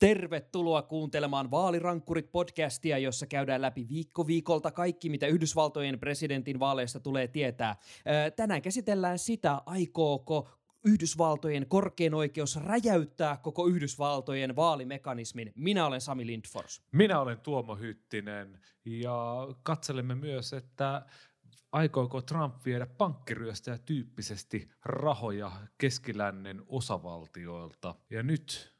Tervetuloa kuuntelemaan Vaalirankkurit podcastia, jossa käydään läpi viikko viikolta kaikki, mitä Yhdysvaltojen presidentin vaaleista tulee tietää. Tänään käsitellään sitä, aikooko Yhdysvaltojen korkein oikeus räjäyttää koko Yhdysvaltojen vaalimekanismin. Minä olen Sami Lindfors. Minä olen Tuomo Hyttinen ja katselemme myös, että aikooko Trump viedä pankkiryöstäjä tyyppisesti rahoja keskilännen osavaltioilta. Ja nyt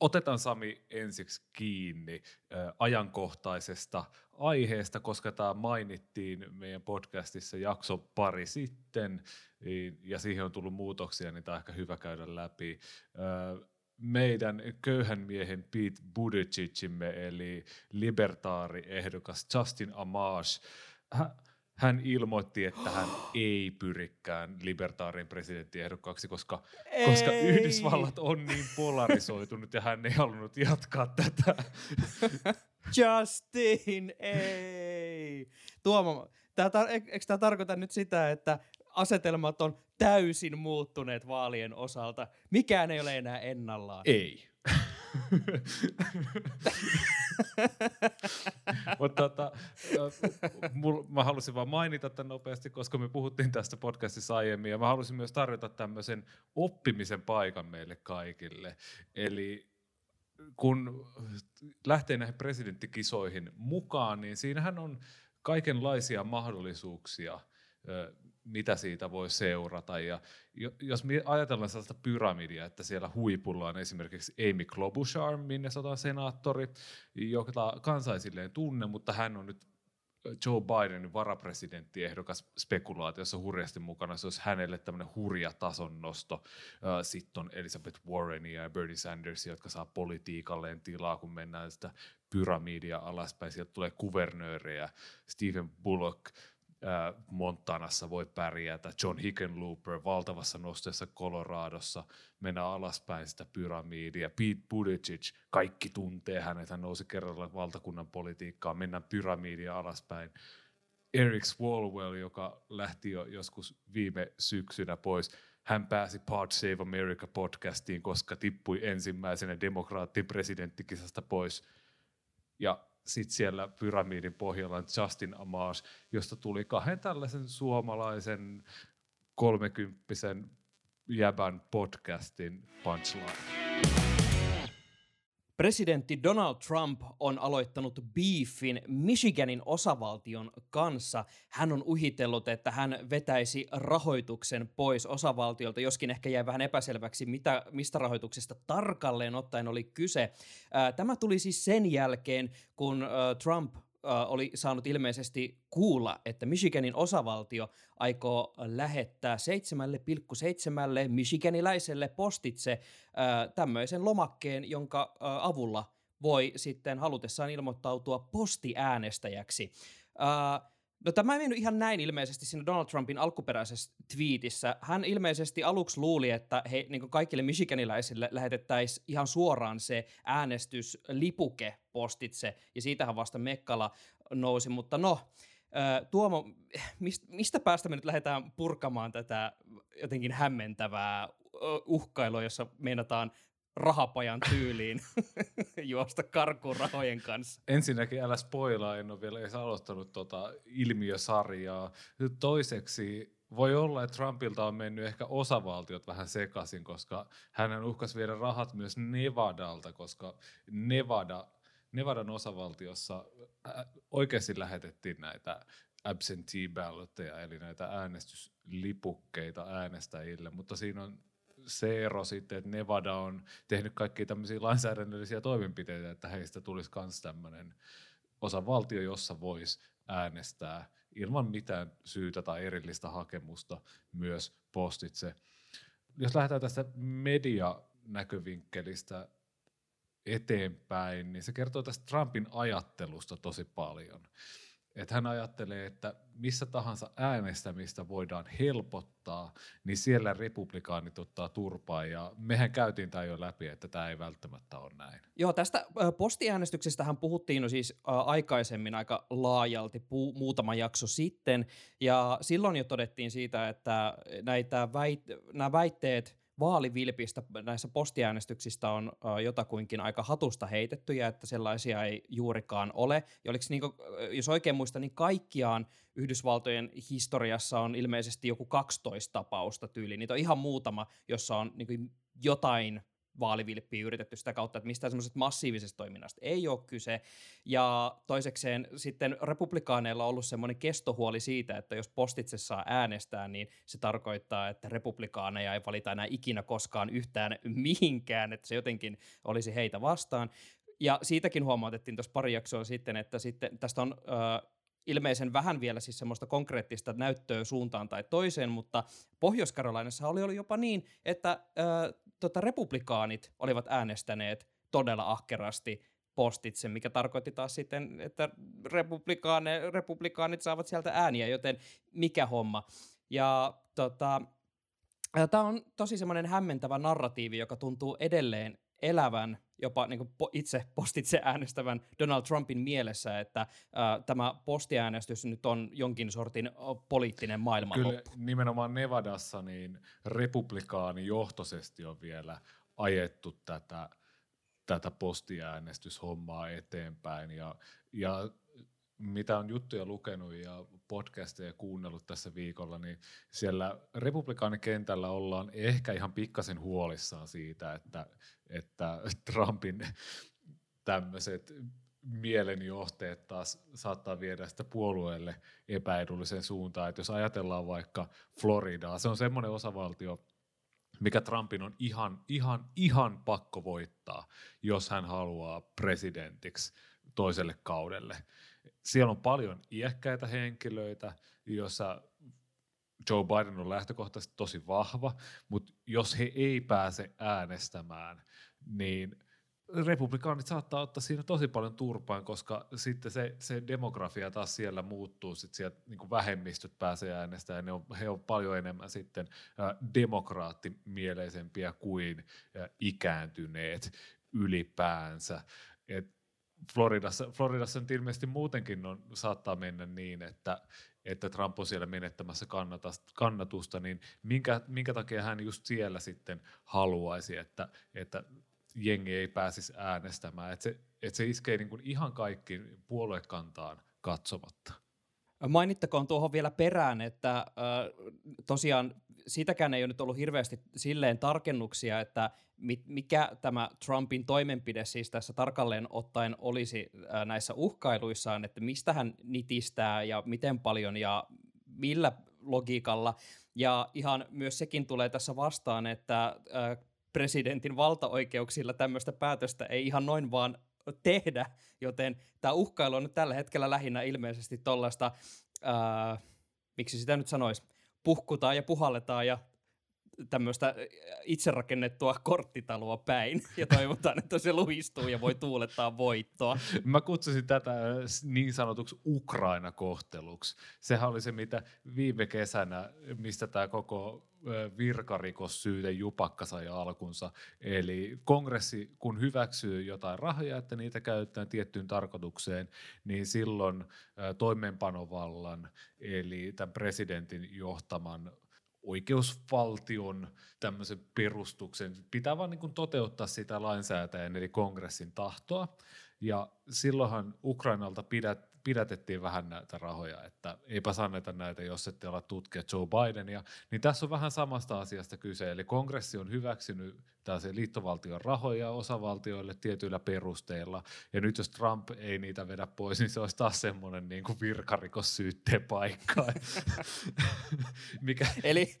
Otetaan Sami ensiksi kiinni äh, ajankohtaisesta aiheesta, koska tämä mainittiin meidän podcastissa jakso pari sitten ja siihen on tullut muutoksia, niin tämä on ehkä hyvä käydä läpi. Äh, meidän köyhän miehen Pete Buttigiegimme eli libertaariehdokas Justin Amash, hän ilmoitti, että hän ei pyrikään libertaarin presidenttiehdokkaaksi, koska, koska Yhdysvallat on niin polarisoitunut ja hän ei halunnut jatkaa tätä. Justin, ei. Tuomo, tää tar- eikö tämä tarkoita nyt sitä, että asetelmat on täysin muuttuneet vaalien osalta? Mikään ei ole enää ennallaan. Ei. Mutta tota, mä halusin vaan mainita tämän nopeasti, koska me puhuttiin tästä podcastissa aiemmin, ja mä halusin myös tarjota tämmöisen oppimisen paikan meille kaikille. Eli kun lähtee näihin presidenttikisoihin mukaan, niin siinähän on kaikenlaisia mahdollisuuksia mitä siitä voi seurata. Ja jos me ajatellaan sellaista pyramidia, että siellä huipulla on esimerkiksi Amy Klobuchar, Minnesotan senaattori, jota kansa tunne, mutta hän on nyt Joe Bidenin varapresidenttiehdokas spekulaatiossa hurjasti mukana. Se olisi hänelle tämmöinen hurja tason nosto. Sitten on Elizabeth Warren ja Bernie Sanders, jotka saa politiikalleen tilaa, kun mennään sitä pyramidia alaspäin. Sieltä tulee kuvernöörejä, Stephen Bullock, Montanassa voi pärjätä, John Hickenlooper valtavassa nosteessa Coloradossa, mennä alaspäin sitä pyramidia, Pete Buttigieg, kaikki tuntee hänet, hän nousi kerralla valtakunnan politiikkaan, mennään pyramidia alaspäin. Eric Swalwell, joka lähti jo joskus viime syksynä pois, hän pääsi Pod Save America podcastiin, koska tippui ensimmäisenä demokraattin presidenttikisasta pois. Ja sitten siellä pyramidin pohjalla Justin Amash, josta tuli kahden tällaisen suomalaisen kolmekymppisen jäbän podcastin punchline. Presidentti Donald Trump on aloittanut beefin Michiganin osavaltion kanssa. Hän on uhitellut, että hän vetäisi rahoituksen pois osavaltiolta, joskin ehkä jäi vähän epäselväksi, mitä, mistä rahoituksesta tarkalleen ottaen oli kyse. Tämä tuli siis sen jälkeen, kun Trump oli saanut ilmeisesti kuulla, että Michiganin osavaltio aikoo lähettää 7,7 michiganiläiselle postitse tämmöisen lomakkeen, jonka avulla voi sitten halutessaan ilmoittautua postiäänestäjäksi. No tämä ei mennyt ihan näin ilmeisesti siinä Donald Trumpin alkuperäisessä twiitissä. Hän ilmeisesti aluksi luuli, että he, niin kaikille michiganilaisille lähetettäisiin ihan suoraan se äänestyslipuke postitse, ja siitähän vasta Mekkala nousi, mutta no, Tuomo, mistä päästä me nyt lähdetään purkamaan tätä jotenkin hämmentävää uhkailua, jossa meinataan rahapajan tyyliin juosta karkuun rahojen kanssa. Ensinnäkin älä spoilaa, en ole vielä edes aloittanut tota ilmiösarjaa. Toiseksi voi olla, että Trumpilta on mennyt ehkä osavaltiot vähän sekaisin, koska hän uhkasi viedä rahat myös Nevadalta, koska Nevada, Nevadan osavaltiossa oikeasti lähetettiin näitä absentee ballotteja, eli näitä äänestyslipukkeita äänestäjille, mutta siinä on se ero sitten, että Nevada on tehnyt kaikkia tämmöisiä lainsäädännöllisiä toimenpiteitä, että heistä tulisi myös tämmöinen osavaltio, jossa voisi äänestää ilman mitään syytä tai erillistä hakemusta myös postitse. Jos lähdetään tästä medianäkövinkkelistä, eteenpäin, niin se kertoo tästä Trumpin ajattelusta tosi paljon. Että hän ajattelee, että missä tahansa äänestämistä voidaan helpottaa, niin siellä republikaanit ottaa turpaa. Ja mehän käytiin tämä jo läpi, että tämä ei välttämättä ole näin. Joo, tästä postiäänestyksestähän puhuttiin no siis aikaisemmin aika laajalti, pu- muutama jakso sitten. Ja silloin jo todettiin siitä, että näitä väit- nämä väitteet – vaalivilpistä näissä postiäänestyksistä on jotakuinkin aika hatusta heitettyjä, että sellaisia ei juurikaan ole. Ja oliko niin kuin, jos oikein muistan, niin kaikkiaan Yhdysvaltojen historiassa on ilmeisesti joku 12 tapausta tyyli. Niitä on ihan muutama, jossa on niin kuin jotain vaalivilppiä yritetty sitä kautta, että mistään semmoisesta massiivisesta toiminnasta ei ole kyse. Ja toisekseen sitten republikaaneilla on ollut semmoinen kestohuoli siitä, että jos postitse saa äänestää, niin se tarkoittaa, että republikaaneja ei valita enää ikinä koskaan yhtään mihinkään, että se jotenkin olisi heitä vastaan. Ja siitäkin huomautettiin tuossa pari jaksoa sitten, että sitten tästä on äh, ilmeisen vähän vielä siis semmoista konkreettista näyttöä suuntaan tai toiseen, mutta Pohjois-Karolainassa oli ollut jopa niin, että äh, tota, republikaanit olivat äänestäneet todella ahkerasti postitse, mikä tarkoitti taas sitten, että republikaane, republikaanit saavat sieltä ääniä, joten mikä homma. Ja tota, tämä on tosi semmoinen hämmentävä narratiivi, joka tuntuu edelleen elävän jopa niin kuin itse postitse äänestävän Donald Trumpin mielessä, että äh, tämä postiäänestys nyt on jonkin sortin poliittinen maailmanloppu. Kyllä nimenomaan Nevadassa niin republikaani johtoisesti on vielä ajettu tätä, tätä postiäänestyshommaa eteenpäin ja, ja mitä on juttuja lukenut ja podcasteja kuunnellut tässä viikolla, niin siellä republikaanikentällä ollaan ehkä ihan pikkasen huolissaan siitä, että, että Trumpin tämmöiset mielenjohteet taas saattaa viedä sitä puolueelle epäedullisen suuntaan. Että jos ajatellaan vaikka Floridaa, se on semmoinen osavaltio, mikä Trumpin on ihan, ihan, ihan pakko voittaa, jos hän haluaa presidentiksi toiselle kaudelle siellä on paljon iäkkäitä henkilöitä, joissa Joe Biden on lähtökohtaisesti tosi vahva, mutta jos he ei pääse äänestämään, niin republikaanit saattaa ottaa siinä tosi paljon turpaan, koska sitten se, se demografia taas siellä muuttuu, sitten sieltä niin vähemmistöt pääsee äänestämään, ne on, he on paljon enemmän sitten demokraattimielisempiä kuin ikääntyneet ylipäänsä. Et Floridassa, Floridassa nyt ilmeisesti muutenkin on, saattaa mennä niin, että, että Trump on siellä menettämässä kannatusta, niin minkä, minkä takia hän just siellä sitten haluaisi, että, että jengi ei pääsisi äänestämään, että se, että se iskee niin kuin ihan kaikki puoluekantaan katsomatta. Mainittakoon tuohon vielä perään, että äh, tosiaan sitäkään ei ole nyt ollut hirveästi silleen tarkennuksia, että mikä tämä Trumpin toimenpide siis tässä tarkalleen ottaen olisi näissä uhkailuissaan, että mistä hän nitistää ja miten paljon ja millä logiikalla. Ja ihan myös sekin tulee tässä vastaan, että presidentin valtaoikeuksilla tämmöistä päätöstä ei ihan noin vaan tehdä, joten tämä uhkailu on nyt tällä hetkellä lähinnä ilmeisesti tuollaista, miksi sitä nyt sanoisi, puhkutaan ja puhalletaan ja tämmöistä itse rakennettua korttitaloa päin ja toivotaan, että se luhistuu ja voi tuulettaa voittoa. Mä kutsusin tätä niin sanotuksi Ukraina-kohteluksi. Sehän oli se, mitä viime kesänä, mistä tämä koko virkarikossyyte jupakka sai alkunsa. Eli kongressi, kun hyväksyy jotain rahoja, että niitä käytetään tiettyyn tarkoitukseen, niin silloin toimeenpanovallan, eli tämän presidentin johtaman oikeusvaltion tämmöisen perustuksen. Pitää vaan niin toteuttaa sitä lainsäätäjän eli kongressin tahtoa. Ja silloinhan Ukrainalta pidät, pidätettiin vähän näitä rahoja, että eipä sanneta näitä, jos ette ala tutkia Joe Bidenia. Niin tässä on vähän samasta asiasta kyse, eli kongressi on hyväksynyt tällaisen liittovaltion rahoja osavaltioille tietyillä perusteilla, ja nyt jos Trump ei niitä vedä pois, niin se olisi taas semmoinen niin kuin virkarikossyytteen paikka. Mikä... Eli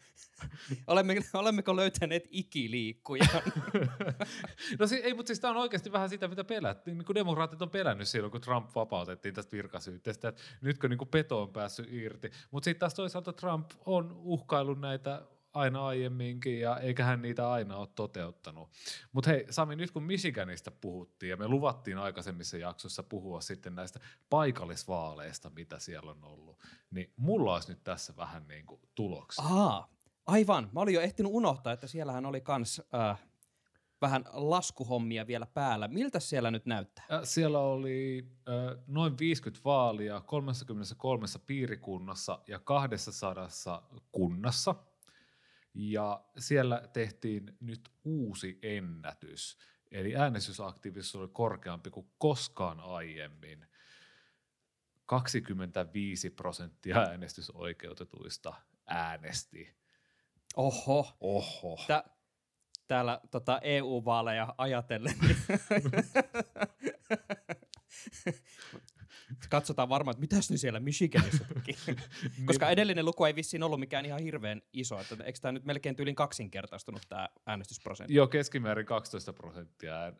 olemme, olemmeko löytäneet ikiliikkujan? no si- ei, mutta siis tämä on oikeasti vähän sitä, mitä pelättiin. Niin kuin demokraatit on pelännyt silloin, kun Trump vapautettiin tästä virkasyytteestä, että nytkö niin kuin peto on päässyt irti. Mutta sitten taas toisaalta Trump on uhkaillut näitä aina aiemminkin ja eiköhän niitä aina ole toteuttanut. Mutta hei Sami, nyt kun Michiganista puhuttiin ja me luvattiin aikaisemmissa jaksoissa puhua sitten näistä paikallisvaaleista, mitä siellä on ollut, niin mulla olisi nyt tässä vähän niin kuin tuloksia. Aa, aivan. Mä olin jo ehtinyt unohtaa, että siellähän oli kans äh, vähän laskuhommia vielä päällä. Miltä siellä nyt näyttää? Siellä oli äh, noin 50 vaalia 33 piirikunnassa ja 200 kunnassa. Ja siellä tehtiin nyt uusi ennätys. Eli äänestysaktiivisuus oli korkeampi kuin koskaan aiemmin. 25 prosenttia äänestysoikeutetuista äänesti. Oho. Oho. Tä, täällä tota EU-vaaleja ajatellen. Katsotaan varmaan, että mitäs ne siellä Michiganissa teki. Koska edellinen luku ei vissiin ollut mikään ihan hirveän iso. Että eikö tämä nyt melkein tyylin kaksinkertaistunut tämä äänestysprosentti? Joo, keskimäärin 12 prosenttia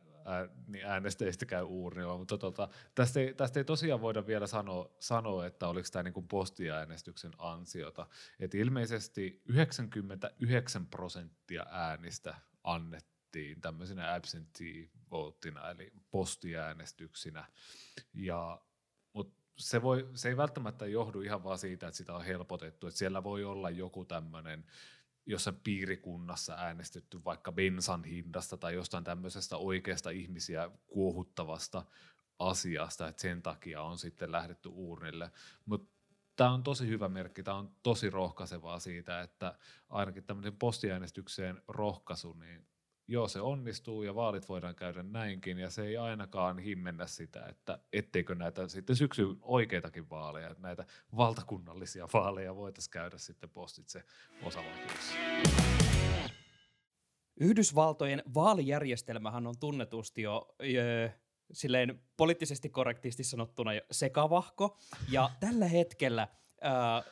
niin äänestäjistä käy uurnilla, mutta tota, tästä, ei, tästä ei tosiaan voida vielä sanoa, sanoa että oliko tämä niin postiäänestyksen ansiota. Et ilmeisesti 99 prosenttia äänistä annettiin tämmöisenä absentee voteina, eli postiäänestyksinä. Ja, mutta se, voi, se ei välttämättä johdu ihan vaan siitä, että sitä on helpotettu, että siellä voi olla joku tämmöinen jossain piirikunnassa äänestetty vaikka bensan hinnasta tai jostain tämmöisestä oikeasta ihmisiä kuohuttavasta asiasta, että sen takia on sitten lähdetty uurnille. Mutta tämä on tosi hyvä merkki, tämä on tosi rohkaisevaa siitä, että ainakin tämmöisen postiäänestykseen rohkaisu, niin joo se onnistuu ja vaalit voidaan käydä näinkin ja se ei ainakaan himmennä sitä, että etteikö näitä sitten syksyn oikeitakin vaaleja, näitä valtakunnallisia vaaleja voitaisiin käydä sitten postitse osavaltiossa. Yhdysvaltojen vaalijärjestelmähän on tunnetusti jo jö, silleen poliittisesti korrektisti sanottuna sekavahko, ja tällä hetkellä ää,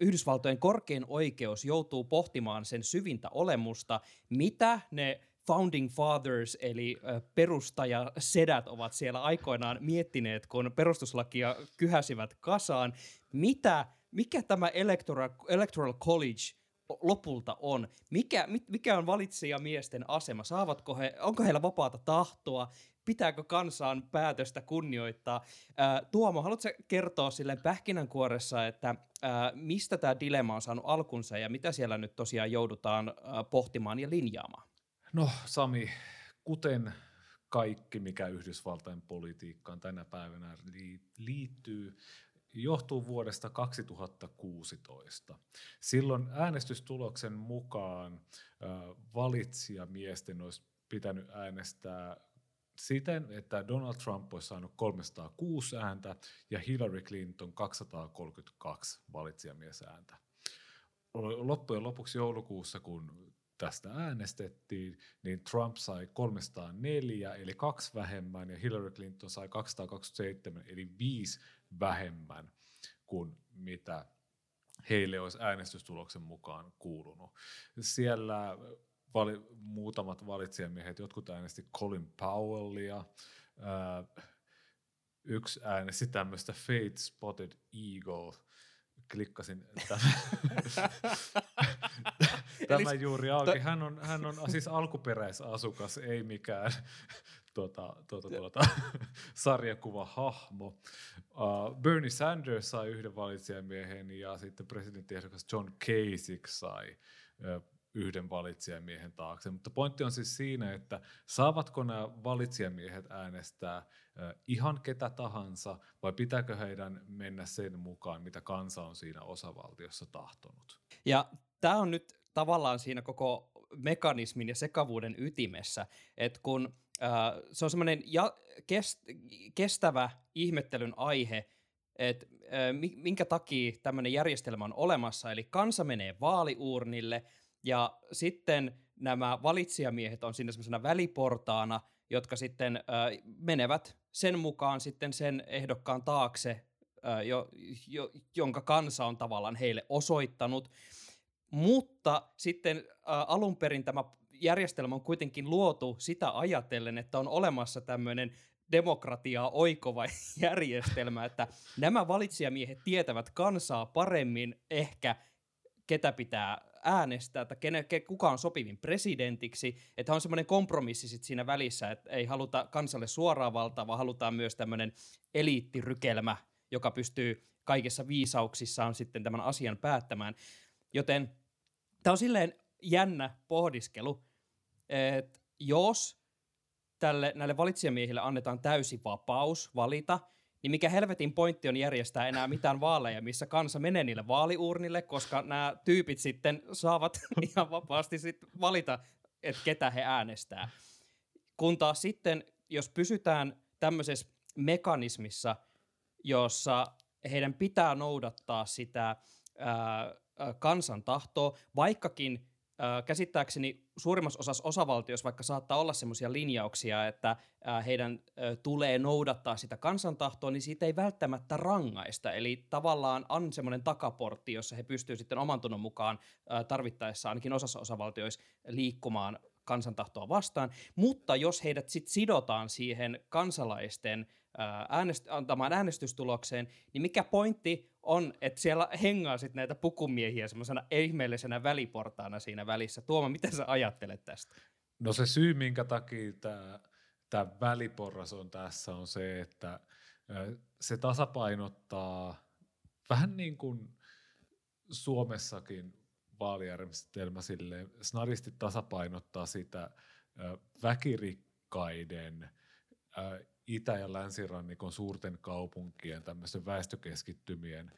Yhdysvaltojen korkein oikeus joutuu pohtimaan sen syvintä olemusta, mitä ne founding fathers eli perustaja sedät ovat siellä aikoinaan miettineet, kun perustuslakia kyhäsivät kasaan, mitä, mikä tämä electoral, electoral college lopulta on? Mikä, mikä on valitsijamiesten asema? Saavatko he, onko heillä vapaata tahtoa? Pitääkö kansaan päätöstä kunnioittaa? Tuomo, haluatko kertoa sille pähkinänkuoressa, että mistä tämä dilemma on saanut alkunsa ja mitä siellä nyt tosiaan joudutaan pohtimaan ja linjaamaan? No Sami, kuten kaikki, mikä Yhdysvaltain politiikkaan tänä päivänä liittyy, johtuu vuodesta 2016. Silloin äänestystuloksen mukaan valitsijamiesten olisi pitänyt äänestää siten, että Donald Trump olisi saanut 306 ääntä ja Hillary Clinton 232 valitsijamiesääntä. Loppujen lopuksi joulukuussa, kun tästä äänestettiin, niin Trump sai 304 eli kaksi vähemmän ja Hillary Clinton sai 227 eli viisi vähemmän kuin mitä heille olisi äänestystuloksen mukaan kuulunut. Siellä vali, muutamat valitsijamiehet, jotkut äänesti Colin Powellia, ää, yksi äänesti tämmöistä Fate Spotted Eagle, klikkasin tämän, tämä juuri auki. Hän on, hän on siis alkuperäisasukas, ei mikään tuota, tuota, tuota, sarjakuva hahmo. Uh, Bernie Sanders sai yhden valitsijamiehen ja sitten presidenttiehdokas John Kasich sai uh, yhden valitsijamiehen taakse. Mutta pointti on siis siinä, että saavatko nämä valitsijamiehet äänestää ihan ketä tahansa vai pitääkö heidän mennä sen mukaan, mitä kansa on siinä osavaltiossa tahtonut? Ja tämä on nyt tavallaan siinä koko mekanismin ja sekavuuden ytimessä, että kun äh, se on semmoinen ja, kest, kestävä ihmettelyn aihe, että äh, minkä takia tämmöinen järjestelmä on olemassa, eli kansa menee vaaliuurnille – ja sitten nämä valitsijamiehet on siinä semmoisena väliportaana, jotka sitten äh, menevät sen mukaan sitten sen ehdokkaan taakse, äh, jo, jo, jonka kansa on tavallaan heille osoittanut. Mutta sitten äh, alun perin tämä järjestelmä on kuitenkin luotu sitä ajatellen, että on olemassa tämmöinen demokratiaa oikova järjestelmä, että nämä valitsijamiehet tietävät kansaa paremmin ehkä ketä pitää äänestää, että kene, kuka on sopivin presidentiksi, että on semmoinen kompromissi sit siinä välissä, että ei haluta kansalle suoraa valtaa, vaan halutaan myös tämmöinen eliittirykelmä, joka pystyy kaikessa viisauksissaan sitten tämän asian päättämään. Joten tämä on silleen jännä pohdiskelu, että jos tälle, näille valitsijamiehille annetaan täysi vapaus valita, niin mikä helvetin pointti on järjestää enää mitään vaaleja, missä kansa menee niille vaaliurnille, koska nämä tyypit sitten saavat ihan vapaasti sit valita, että ketä he äänestää. Kun taas sitten, jos pysytään tämmöisessä mekanismissa, jossa heidän pitää noudattaa sitä ää, kansan tahtoa, vaikkakin ää, käsittääkseni suurimmassa osassa osavaltioissa vaikka saattaa olla semmoisia linjauksia, että heidän tulee noudattaa sitä kansantahtoa, niin siitä ei välttämättä rangaista. Eli tavallaan on semmoinen takaportti, jossa he pystyvät sitten oman tunnon mukaan tarvittaessa ainakin osassa osavaltioissa liikkumaan kansantahtoa vastaan, mutta jos heidät sitten sidotaan siihen kansalaisten äänest- antamaan äänestystulokseen, niin mikä pointti on, että siellä hengaa sitten näitä pukumiehiä semmoisena ihmeellisenä väliportaana siinä välissä. Tuoma, miten sä ajattelet tästä? No se syy, minkä takia tämä, tämä väliporras on tässä, on se, että se tasapainottaa vähän niin kuin Suomessakin vaalijärjestelmä silleen snadisti tasapainottaa sitä väkirikkaiden itä- ja länsirannikon suurten kaupunkien tämmöisten väestökeskittymien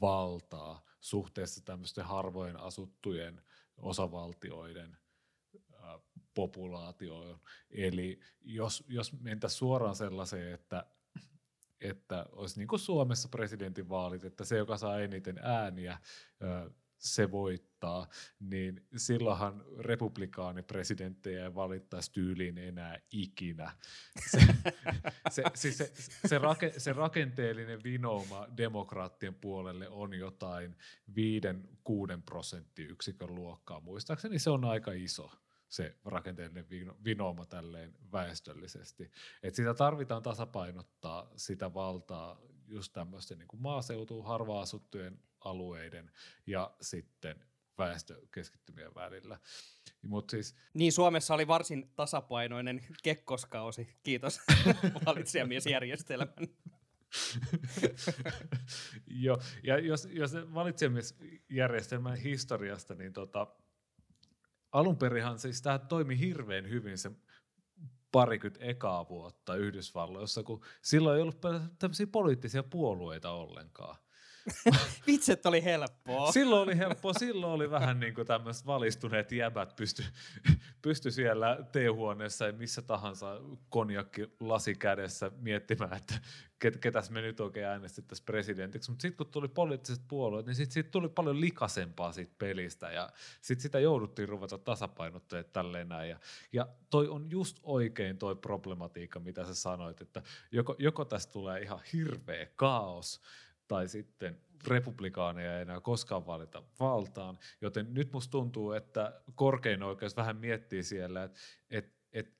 valtaa suhteessa tämmöisten harvojen asuttujen osavaltioiden populaatioon. Eli jos, jos mentäisiin suoraan sellaiseen, että, että olisi niin kuin Suomessa presidentinvaalit, että se, joka saa eniten ääniä, se voittaa, niin silloinhan republikaanipresidenttejä ei valittaisi tyyliin enää ikinä. Se, se, siis se, se, rake, se rakenteellinen vinouma demokraattien puolelle on jotain 5-6 prosenttiyksikön luokkaa. Muistaakseni se on aika iso se rakenteellinen vinooma tälleen väestöllisesti. Et sitä tarvitaan tasapainottaa sitä valtaa just tämmöisten niin maaseutuun, harvaan asuttujen alueiden ja sitten väestökeskittymien välillä. Mut siis, niin, Suomessa oli varsin tasapainoinen kekkoskausi, kiitos valitsijamiesjärjestelmän. Joo, ja jos, jos valitsijamiesjärjestelmän historiasta, niin tota, alun perinhan siis tämä toimi hirveän hyvin se parikymmentä ekaa vuotta Yhdysvalloissa, kun silloin ei ollut tämmöisiä poliittisia puolueita ollenkaan. Vitset oli helppoa. Silloin oli helppoa, silloin oli vähän niin kuin tämmöiset valistuneet jäbät pysty, pysty siellä teehuoneessa ja missä tahansa konjakki lasi kädessä miettimään, että ket, ketäs me nyt oikein äänestettäisiin presidentiksi. Mutta sitten kun tuli poliittiset puolueet, niin sitten siitä tuli paljon likasempaa siitä pelistä ja sitten sitä jouduttiin ruveta tasapainottamaan tälleen näin. Ja, ja toi on just oikein toi problematiikka, mitä sä sanoit, että joko, joko tästä tulee ihan hirveä kaos, tai sitten republikaaneja ei enää koskaan valita valtaan, joten nyt musta tuntuu, että korkein oikeus vähän miettii siellä, että et, et,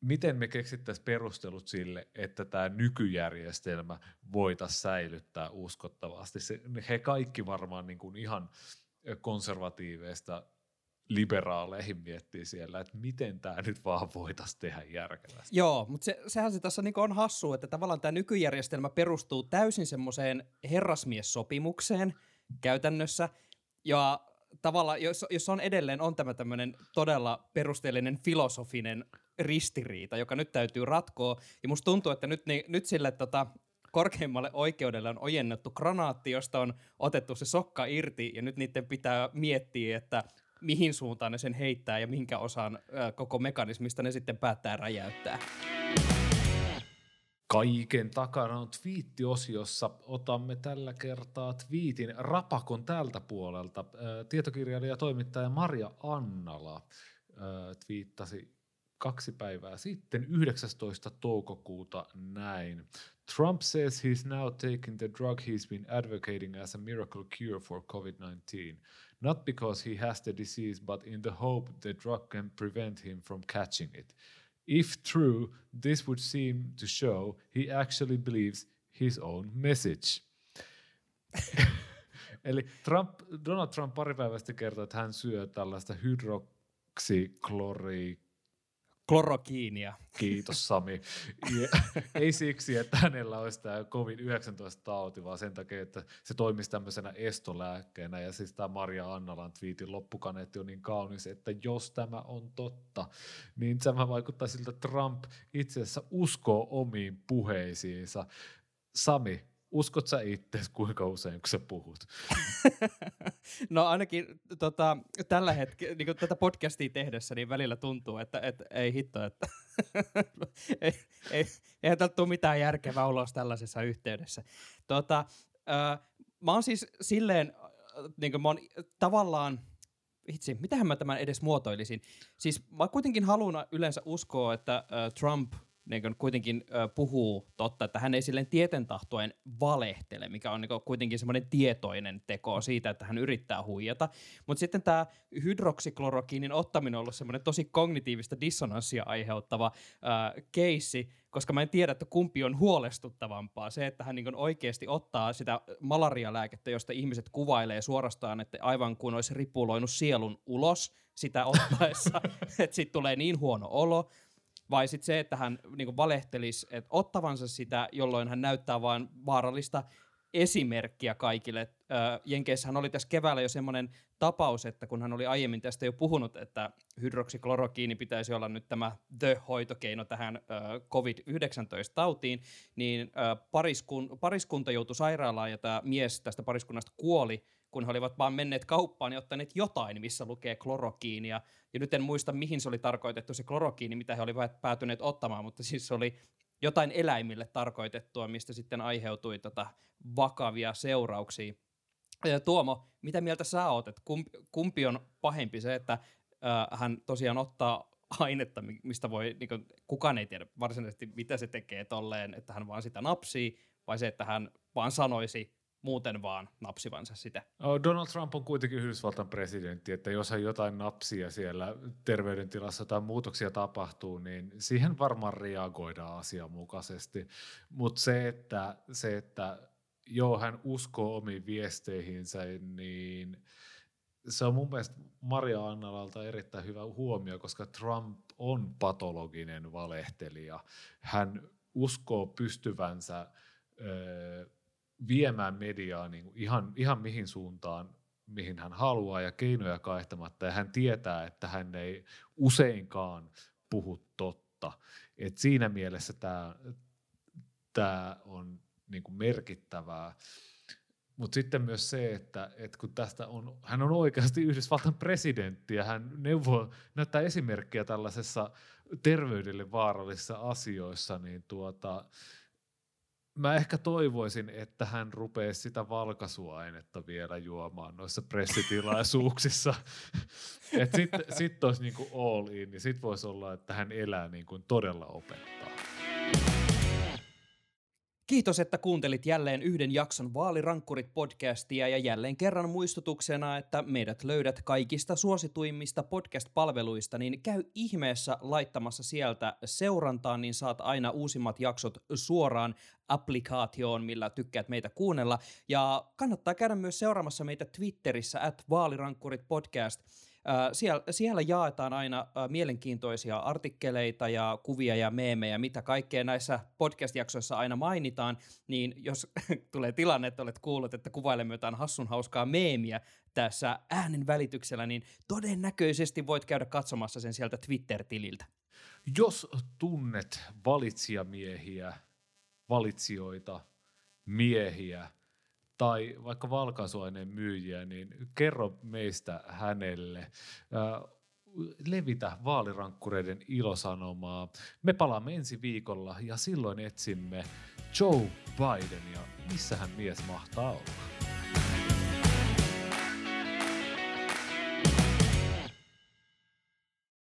miten me keksittäisiin perustelut sille, että tämä nykyjärjestelmä voitaisiin säilyttää uskottavasti. Se, he kaikki varmaan niin kuin ihan konservatiiveista liberaaleihin miettii siellä, että miten tämä nyt vaan voitaisiin tehdä järkevästi. Joo, mutta se, sehän se tässä niinku on hassu, että tavallaan tämä nykyjärjestelmä perustuu täysin semmoiseen herrasmiessopimukseen käytännössä, ja tavallaan, jos, jos on edelleen on tämä tämmöinen todella perusteellinen filosofinen ristiriita, joka nyt täytyy ratkoa, ja musta tuntuu, että nyt, niin, nyt sille tota, korkeimmalle oikeudelle on ojennettu granaatti, josta on otettu se sokka irti, ja nyt niiden pitää miettiä, että mihin suuntaan ne sen heittää ja minkä osan ö, koko mekanismista ne sitten päättää räjäyttää. Kaiken takana on twiittiosiossa. Otamme tällä kertaa twiitin rapakon tältä puolelta. Tietokirjailija ja toimittaja Maria Annala twiittasi kaksi päivää sitten, 19. toukokuuta näin. Trump says he's now taking the drug he's been advocating as a miracle cure for COVID-19. Not because he has the disease, but in the hope the drug can prevent him from catching it. If true, this would seem to show he actually believes his own message. Eli Trump, Donald Trump pari päivää sitten kertoi, että hän syö tällaista hydroksiklori Klorokiinia. Kiitos Sami. Ei siksi, että hänellä olisi tämä COVID-19-tauti, vaan sen takia, että se toimisi tämmöisenä estolääkkeenä. Ja siis tämä Maria Annalan twiitin loppukaneetti on niin kaunis, että jos tämä on totta, niin tämä vaikuttaa siltä, että Trump itse asiassa uskoo omiin puheisiinsa. Sami, uskot sä itse, kuinka usein kun sä puhut? no ainakin tota, tällä hetkellä, niin tätä podcastia tehdessä, niin välillä tuntuu, että, että ei hitto, että ei, ei, eihän tule mitään järkevää ulos tällaisessa yhteydessä. Tota, äh, mä oon siis silleen, niin kuin mä oon tavallaan, vitsi, mitähän mä tämän edes muotoilisin. Siis mä kuitenkin haluan yleensä uskoa, että äh, Trump – niin kuitenkin ö, puhuu totta, että hän ei silleen tietentahtoen valehtele, mikä on niin kuitenkin semmoinen tietoinen teko siitä, että hän yrittää huijata. Mutta sitten tämä hydroksiklorokiinin ottaminen on ollut semmoinen tosi kognitiivista dissonanssia aiheuttava ö, keissi, koska mä en tiedä, että kumpi on huolestuttavampaa. Se, että hän niin oikeasti ottaa sitä malarialääkettä, josta ihmiset kuvailee suorastaan, että aivan kuin olisi ripuloinut sielun ulos sitä ottaessa, että sitten tulee niin huono olo, vai sitten se, että hän niin valehtelisi että ottavansa sitä, jolloin hän näyttää vain vaarallista esimerkkiä kaikille. Jenkeissähän oli tässä keväällä jo semmoinen tapaus, että kun hän oli aiemmin tästä jo puhunut, että hydroksiklorokiini pitäisi olla nyt tämä the-hoitokeino tähän COVID-19-tautiin, niin pariskun, pariskunta joutui sairaalaan ja tämä mies tästä pariskunnasta kuoli kun he olivat vaan menneet kauppaan ja ottaneet jotain, missä lukee klorokiinia. Ja nyt en muista, mihin se oli tarkoitettu se klorokiini, mitä he olivat päätyneet ottamaan, mutta siis se oli jotain eläimille tarkoitettua, mistä sitten aiheutui tota vakavia seurauksia. Ja Tuomo, mitä mieltä sä oot, että kumpi, kumpi on pahempi se, että äh, hän tosiaan ottaa ainetta, mistä voi, niin kuin, kukaan ei tiedä varsinaisesti, mitä se tekee tolleen, että hän vaan sitä napsii, vai se, että hän vaan sanoisi muuten vaan napsivansa sitä. Donald Trump on kuitenkin Yhdysvaltain presidentti, että jos hän jotain napsia siellä terveydentilassa tai muutoksia tapahtuu, niin siihen varmaan reagoidaan asianmukaisesti. Mutta se että, se, että joo, hän uskoo omiin viesteihinsä, niin se on mun mielestä Maria Annalalta erittäin hyvä huomio, koska Trump on patologinen valehtelija. Hän uskoo pystyvänsä öö, viemään mediaa niin kuin ihan, ihan mihin suuntaan, mihin hän haluaa ja keinoja kaihtamatta. Ja hän tietää, että hän ei useinkaan puhu totta. Et siinä mielessä tämä, on niin kuin merkittävää. Mutta sitten myös se, että, että kun tästä on, hän on oikeasti Yhdysvaltain presidentti ja hän neuvoo, näyttää esimerkkiä tällaisessa terveydelle vaarallisissa asioissa, niin tuota, mä ehkä toivoisin, että hän rupeaisi sitä valkaisuainetta vielä juomaan noissa pressitilaisuuksissa. että sitten sit olisi niinku all in, niin sitten voisi olla, että hän elää niin kuin todella opettaa. Kiitos, että kuuntelit jälleen yhden jakson Vaalirankkurit-podcastia ja jälleen kerran muistutuksena, että meidät löydät kaikista suosituimmista podcast-palveluista, niin käy ihmeessä laittamassa sieltä seurantaan, niin saat aina uusimmat jaksot suoraan applikaatioon, millä tykkäät meitä kuunnella. Ja kannattaa käydä myös seuraamassa meitä Twitterissä at Vaalirankkurit podcast – siellä, siellä jaetaan aina mielenkiintoisia artikkeleita ja kuvia ja meemejä, mitä kaikkea näissä podcast-jaksoissa aina mainitaan, niin jos tulee tilanne, että olet kuullut, että kuvailemme jotain hassun hauskaa meemiä tässä äänen välityksellä, niin todennäköisesti voit käydä katsomassa sen sieltä Twitter-tililtä. Jos tunnet valitsijamiehiä, valitsijoita, miehiä, tai vaikka valkaisuaineen myyjiä, niin kerro meistä hänelle. Levitä vaalirankkureiden ilosanomaa. Me palaamme ensi viikolla ja silloin etsimme Joe Bidenia. Missä hän mies mahtaa olla?